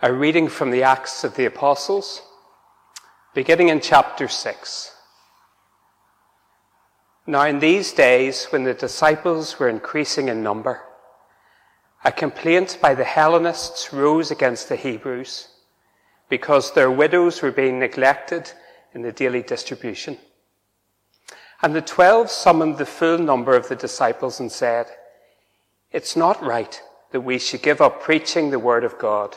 A reading from the Acts of the Apostles, beginning in chapter 6. Now, in these days, when the disciples were increasing in number, a complaint by the Hellenists rose against the Hebrews because their widows were being neglected in the daily distribution. And the twelve summoned the full number of the disciples and said, It's not right that we should give up preaching the word of God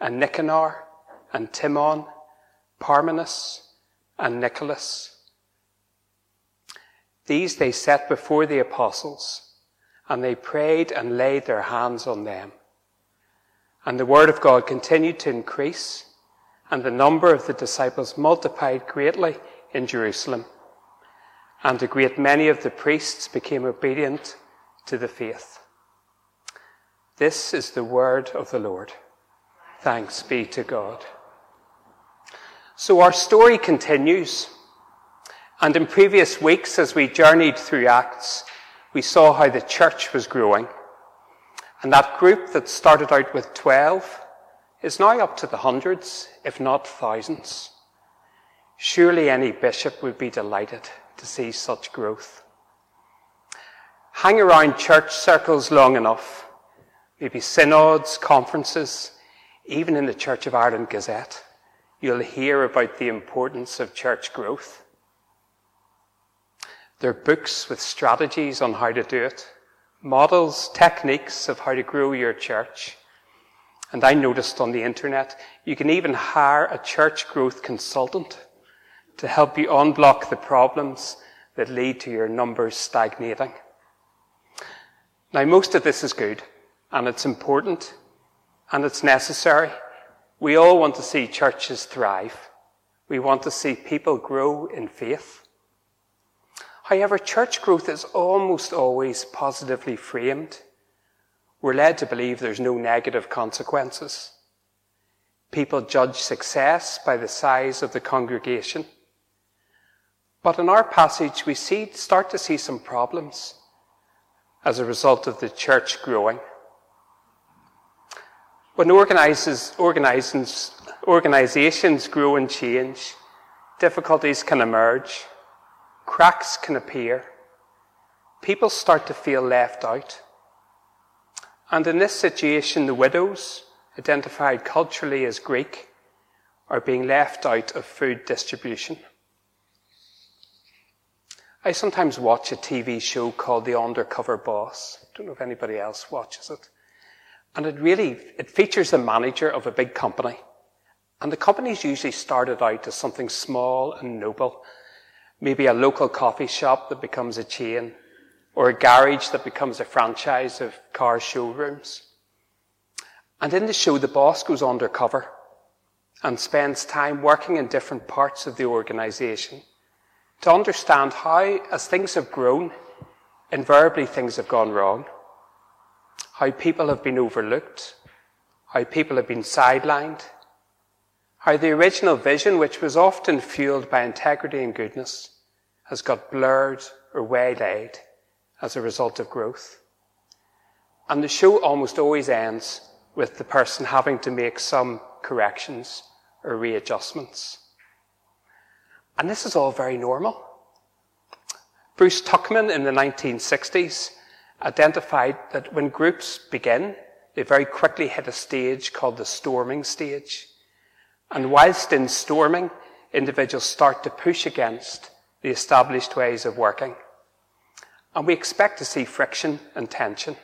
and Nicanor, and Timon, Parmenas, and Nicholas. These they set before the apostles, and they prayed and laid their hands on them. And the word of God continued to increase, and the number of the disciples multiplied greatly in Jerusalem. And a great many of the priests became obedient to the faith. This is the word of the Lord. Thanks be to God. So our story continues. And in previous weeks, as we journeyed through Acts, we saw how the church was growing. And that group that started out with 12 is now up to the hundreds, if not thousands. Surely any bishop would be delighted to see such growth. Hang around church circles long enough, maybe synods, conferences, even in the Church of Ireland Gazette, you'll hear about the importance of church growth. There are books with strategies on how to do it, models, techniques of how to grow your church. And I noticed on the internet, you can even hire a church growth consultant to help you unblock the problems that lead to your numbers stagnating. Now, most of this is good, and it's important, and it's necessary. We all want to see churches thrive. We want to see people grow in faith. However, church growth is almost always positively framed. We're led to believe there's no negative consequences. People judge success by the size of the congregation. But in our passage, we see, start to see some problems as a result of the church growing. When organizations, organizations grow and change, difficulties can emerge, cracks can appear, people start to feel left out. And in this situation, the widows, identified culturally as Greek, are being left out of food distribution. I sometimes watch a TV show called The Undercover Boss. I don't know if anybody else watches it. And it really, it features the manager of a big company. And the company's usually started out as something small and noble. Maybe a local coffee shop that becomes a chain, or a garage that becomes a franchise of car showrooms. And in the show, the boss goes undercover and spends time working in different parts of the organization to understand how, as things have grown, invariably things have gone wrong how people have been overlooked, how people have been sidelined, how the original vision, which was often fueled by integrity and goodness, has got blurred or waylaid as a result of growth. And the show almost always ends with the person having to make some corrections or readjustments. And this is all very normal. Bruce Tuckman in the 1960s identified that when groups begin, they very quickly hit a stage called the storming stage. And whilst in storming, individuals start to push against the established ways of working. And we expect to see friction and tension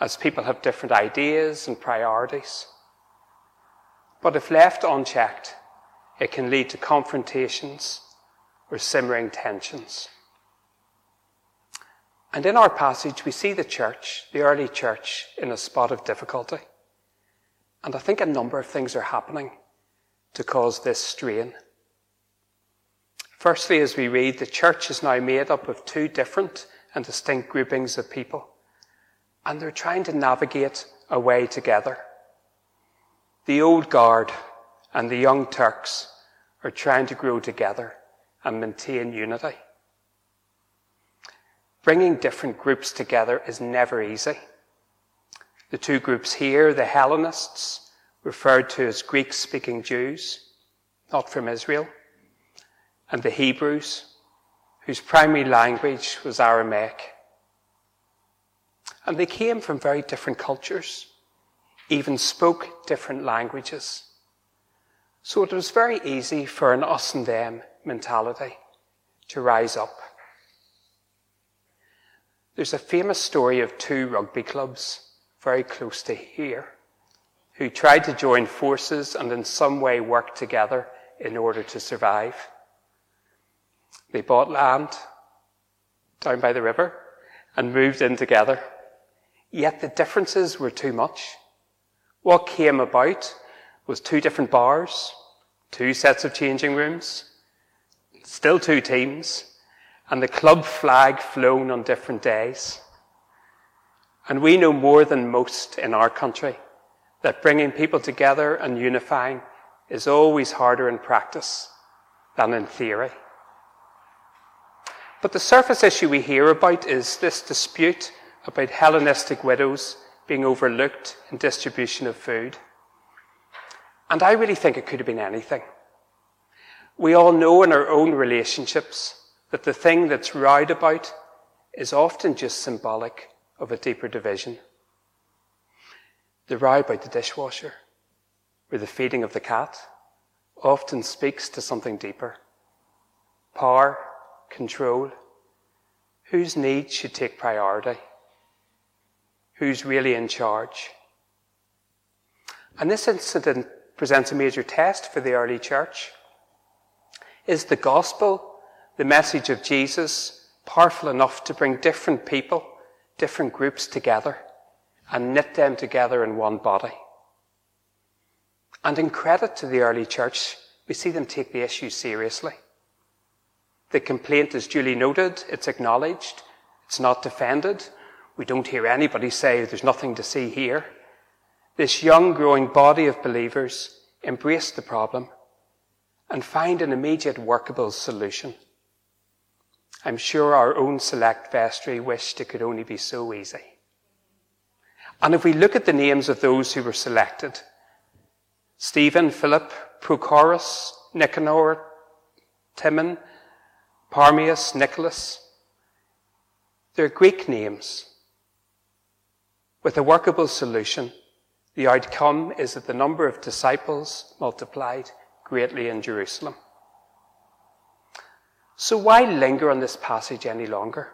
as people have different ideas and priorities. But if left unchecked, it can lead to confrontations or simmering tensions. And in our passage, we see the church, the early church, in a spot of difficulty. And I think a number of things are happening to cause this strain. Firstly, as we read, the church is now made up of two different and distinct groupings of people, and they're trying to navigate a way together. The old guard and the young Turks are trying to grow together and maintain unity. Bringing different groups together is never easy. The two groups here, the Hellenists, referred to as Greek speaking Jews, not from Israel, and the Hebrews, whose primary language was Aramaic. And they came from very different cultures, even spoke different languages. So it was very easy for an us and them mentality to rise up. There's a famous story of two rugby clubs very close to here who tried to join forces and in some way work together in order to survive. They bought land down by the river and moved in together. Yet the differences were too much. What came about was two different bars, two sets of changing rooms, still two teams, and the club flag flown on different days. And we know more than most in our country that bringing people together and unifying is always harder in practice than in theory. But the surface issue we hear about is this dispute about Hellenistic widows being overlooked in distribution of food. And I really think it could have been anything. We all know in our own relationships that the thing that's rowed about is often just symbolic of a deeper division. The row about the dishwasher or the feeding of the cat often speaks to something deeper. Power, control. Whose needs should take priority? Who's really in charge? And this incident presents a major test for the early church. Is the gospel the message of Jesus powerful enough to bring different people, different groups together and knit them together in one body. And in credit to the early church, we see them take the issue seriously. The complaint is duly noted, it's acknowledged, it's not defended. We don't hear anybody say there's nothing to see here. This young growing body of believers embrace the problem and find an immediate workable solution. I'm sure our own select vestry wished it could only be so easy. And if we look at the names of those who were selected, Stephen, Philip, Prochorus, Nicanor, Timon, Parmenas, Nicholas, they're Greek names. With a workable solution, the outcome is that the number of disciples multiplied greatly in Jerusalem. So why linger on this passage any longer?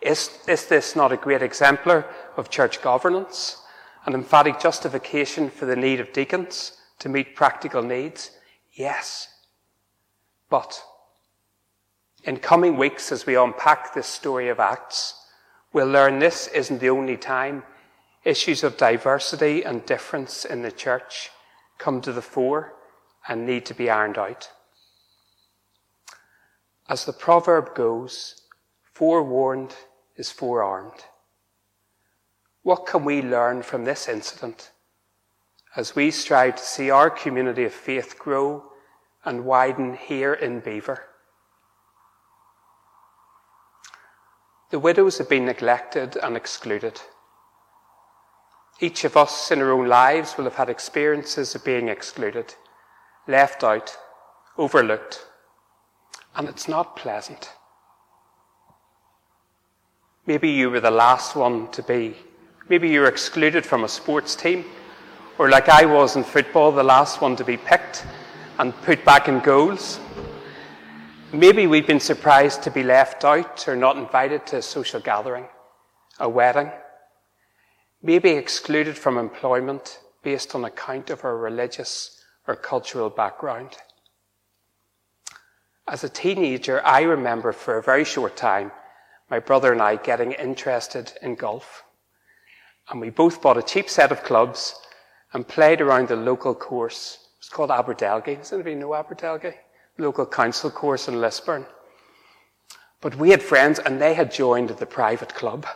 Is, is this not a great exemplar of church governance? An emphatic justification for the need of deacons to meet practical needs? Yes. But in coming weeks, as we unpack this story of Acts, we'll learn this isn't the only time issues of diversity and difference in the church come to the fore and need to be ironed out. As the proverb goes, forewarned is forearmed. What can we learn from this incident as we strive to see our community of faith grow and widen here in Belvoir? The widows have been neglected and excluded. Each of us in our own lives will have had experiences of being excluded, left out, overlooked, and it's not pleasant. Maybe you were the last one to be. Maybe you were excluded from a sports team, or like I was in football, the last one to be picked and put back in goals. Maybe we've been surprised to be left out or not invited to a social gathering, a wedding. Maybe excluded from employment based on account of our religious or cultural background. As a teenager, I remember for a very short time my brother and I getting interested in golf. And we both bought a cheap set of clubs and played around the local course. It's called Aberdelghy. Does anybody know Aberdelghy? Local council course in Lisburn. But we had friends and they had joined the private club.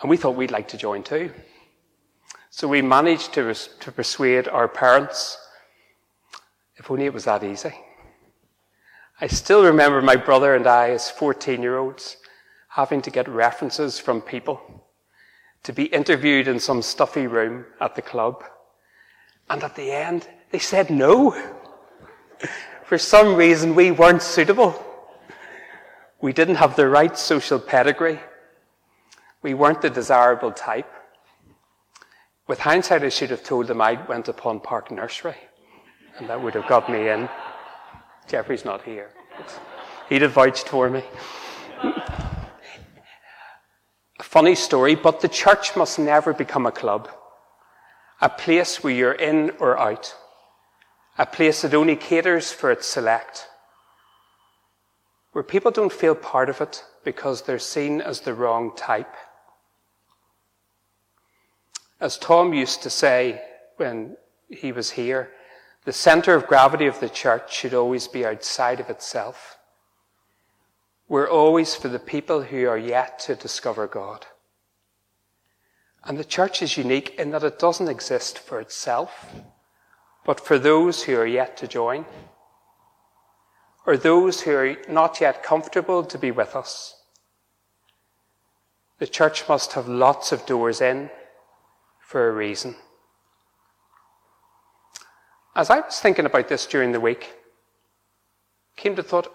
And we thought we'd like to join too. So we managed to, to persuade our parents, if only it was that easy. I still remember my brother and I, as 14 year olds, having to get references from people to be interviewed in some stuffy room at the club. And at the end, they said no. For some reason, we weren't suitable. We didn't have the right social pedigree. We weren't the desirable type. With hindsight, I should have told them I went upon Park Nursery, and that would have got me in. Jeffrey's not here. He'd have vouched for me. Funny story, but the church must never become a club, a place where you're in or out, a place that only caters for its select, where people don't feel part of it because they're seen as the wrong type. As Tom used to say when he was here, the center of gravity of the church should always be outside of itself. We're always for the people who are yet to discover God. And the church is unique in that it doesn't exist for itself, but for those who are yet to join, or those who are not yet comfortable to be with us. The church must have lots of doors in for a reason. As I was thinking about this during the week, came to thought,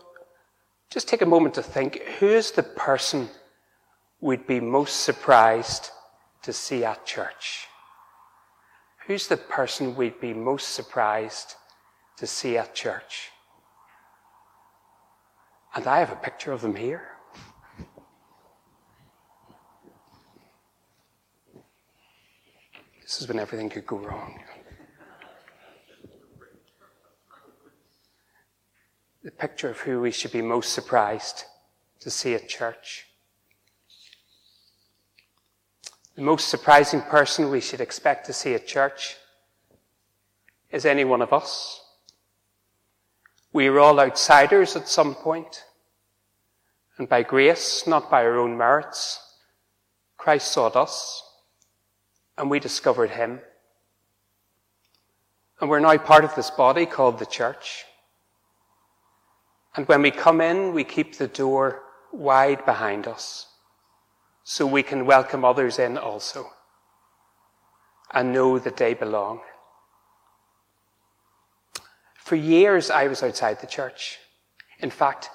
just take a moment to think, who is the person we'd be most surprised to see at church? Who's the person we'd be most surprised to see at church? And I have a picture of them here. This is when everything could go wrong. The picture of who we should be most surprised to see at church. The most surprising person we should expect to see at church is any one of us. We are all outsiders at some point, and by grace, not by our own merits, Christ sought us, and we discovered him. And we're now part of this body called the church. And when we come in, we keep the door wide behind us so we can welcome others in also and know that they belong. For years, I was outside the church. In fact,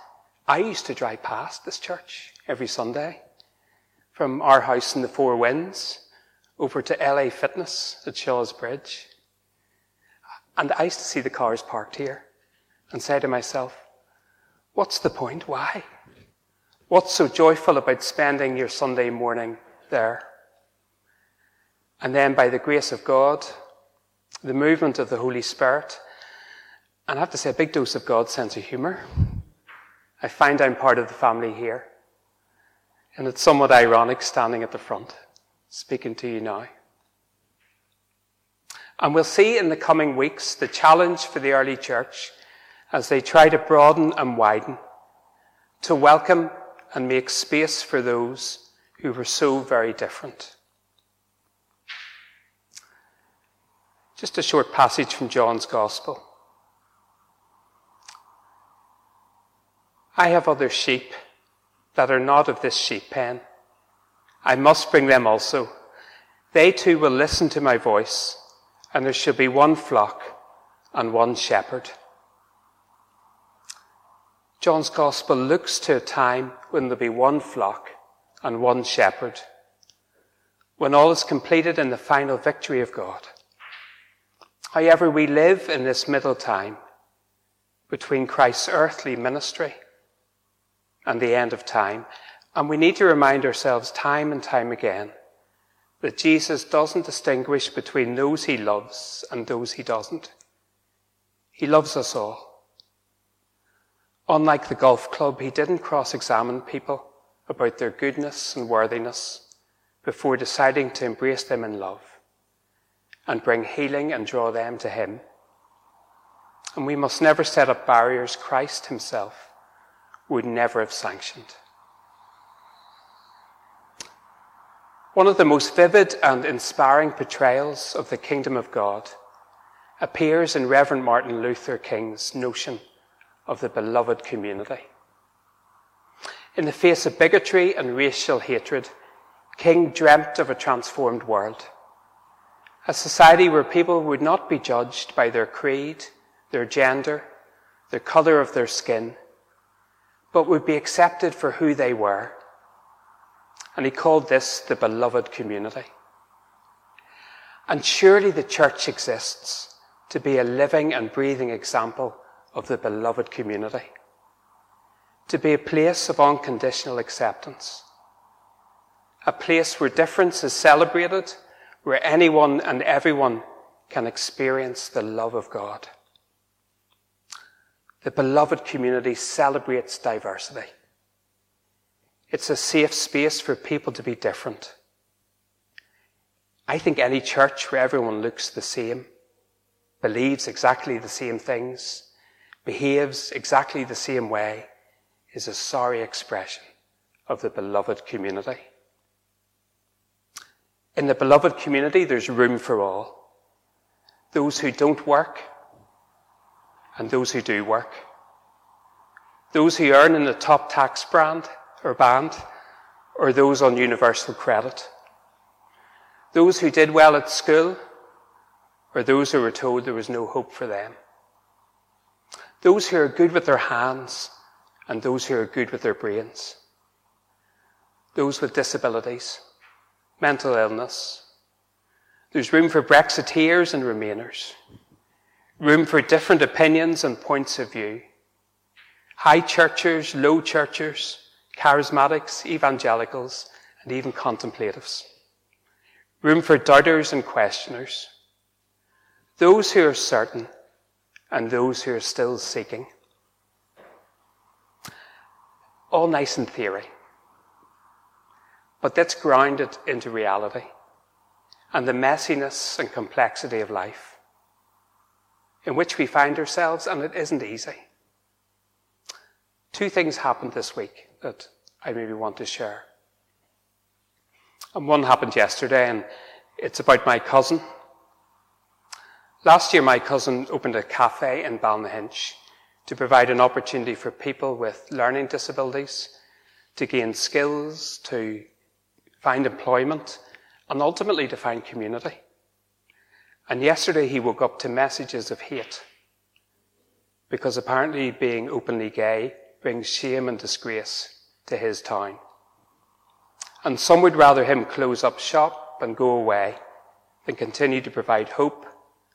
I used to drive past this church every Sunday from our house in the Four Winds over to LA Fitness at Shaw's Bridge. And I used to see the cars parked here and say to myself, What's the point? Why? What's so joyful about spending your Sunday morning there? And then by the grace of God, the movement of the Holy Spirit, and I have to say a big dose of God's sense of humour. I find I'm part of the family here. And it's somewhat ironic standing at the front, speaking to you now. And we'll see in the coming weeks the challenge for the early church as they try to broaden and widen, to welcome and make space for those who were so very different. Just a short passage from John's Gospel. I have other sheep that are not of this sheep pen. I must bring them also. They too will listen to my voice, and there shall be one flock and one shepherd. John's Gospel looks to a time when there'll be one flock and one shepherd, when all is completed in the final victory of God. However, we live in this middle time between Christ's earthly ministry and the end of time, and we need to remind ourselves time and time again that Jesus doesn't distinguish between those he loves and those he doesn't. He loves us all. Unlike the golf club, he didn't cross examine people about their goodness and worthiness before deciding to embrace them in love. and bring healing and draw them to Him. And we must never set up barriers Christ Himself would never have sanctioned. One of the most vivid and inspiring portrayals of the kingdom of God appears in Reverend Martin Luther King's notion of the beloved community. In the face of bigotry and racial hatred, King dreamt of a transformed world. A society where people would not be judged by their creed, their gender, the colour of their skin, but would be accepted for who they were and he called this the beloved community. And surely the church exists to be a living and breathing example of the beloved community. To be a place of unconditional acceptance. A place where difference is celebrated, where anyone and everyone can experience the love of God. The beloved community celebrates diversity. It's a safe space for people to be different. I think any church where everyone looks the same, believes exactly the same things, behaves exactly the same way, is a sorry expression of the beloved community. In the beloved community, there's room for all. Those who don't work and those who do work. Those who earn in the top tax brand or band, or those on universal credit. Those who did well at school, or those who were told there was no hope for them. Those who are good with their hands, and those who are good with their brains. Those with disabilities, mental illness. There's room for Brexiteers and Remainers. Room for different opinions and points of view. High churchers, low churchers, charismatics, evangelicals, and even contemplatives. Room for doubters and questioners. Those who are certain and those who are still seeking. All nice in theory. But that's grounded into reality and the messiness and complexity of life in which we find ourselves, and it isn't easy. Two things happened this week that I maybe want to share. And one happened yesterday, and it's about my cousin. Last year, my cousin opened a cafe in Ballynahinch to provide an opportunity for people with learning disabilities to gain skills, to find employment, and ultimately to find community. And yesterday he woke up to messages of hate because apparently being openly gay brings shame and disgrace to his town. And some would rather him close up shop and go away than continue to provide hope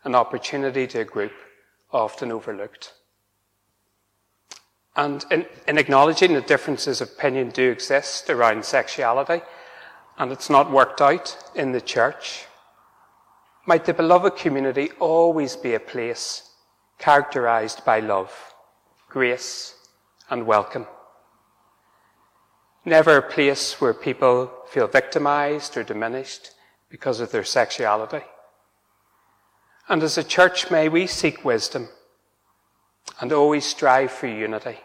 and opportunity to a group often overlooked. And in, in, acknowledging that differences of opinion do exist around sexuality, and it's not worked out in the church, might the beloved community always be a place characterized by love, grace, and welcome. Never a place where people feel victimized or diminished because of their sexuality. And as a church, may we seek wisdom and always strive for unity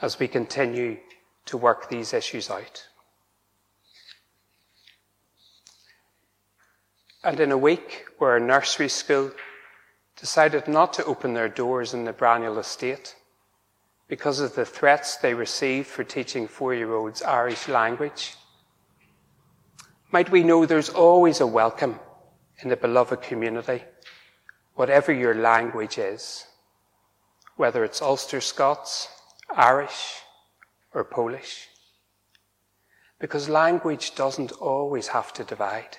as we continue to work these issues out. And in a week where a nursery school decided not to open their doors in the Braniel estate, because of the threats they received for teaching four year olds Irish language. Might we know there's always a welcome in the beloved community, whatever your language is, whether it's Ulster Scots, Irish, or Polish. Because language doesn't always have to divide.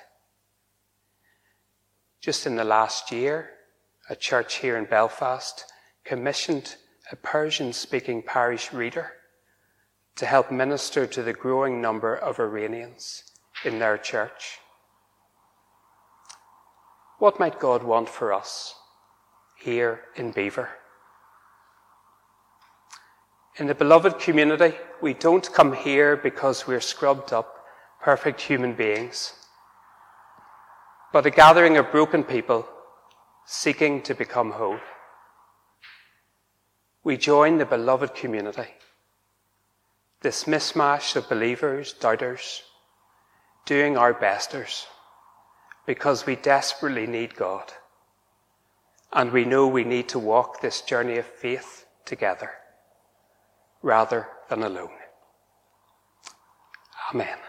Just in the last year, a church here in Belfast commissioned a Persian speaking parish reader to help minister to the growing number of Iranians in their church. What might God want for us here in Belvoir? In the beloved community, we don't come here because we're scrubbed up, perfect human beings. but a gathering of broken people seeking to become whole. We join the beloved community, this mishmash of believers, doubters, doing our besters, because we desperately need God. And we know we need to walk this journey of faith together rather than alone. Amen.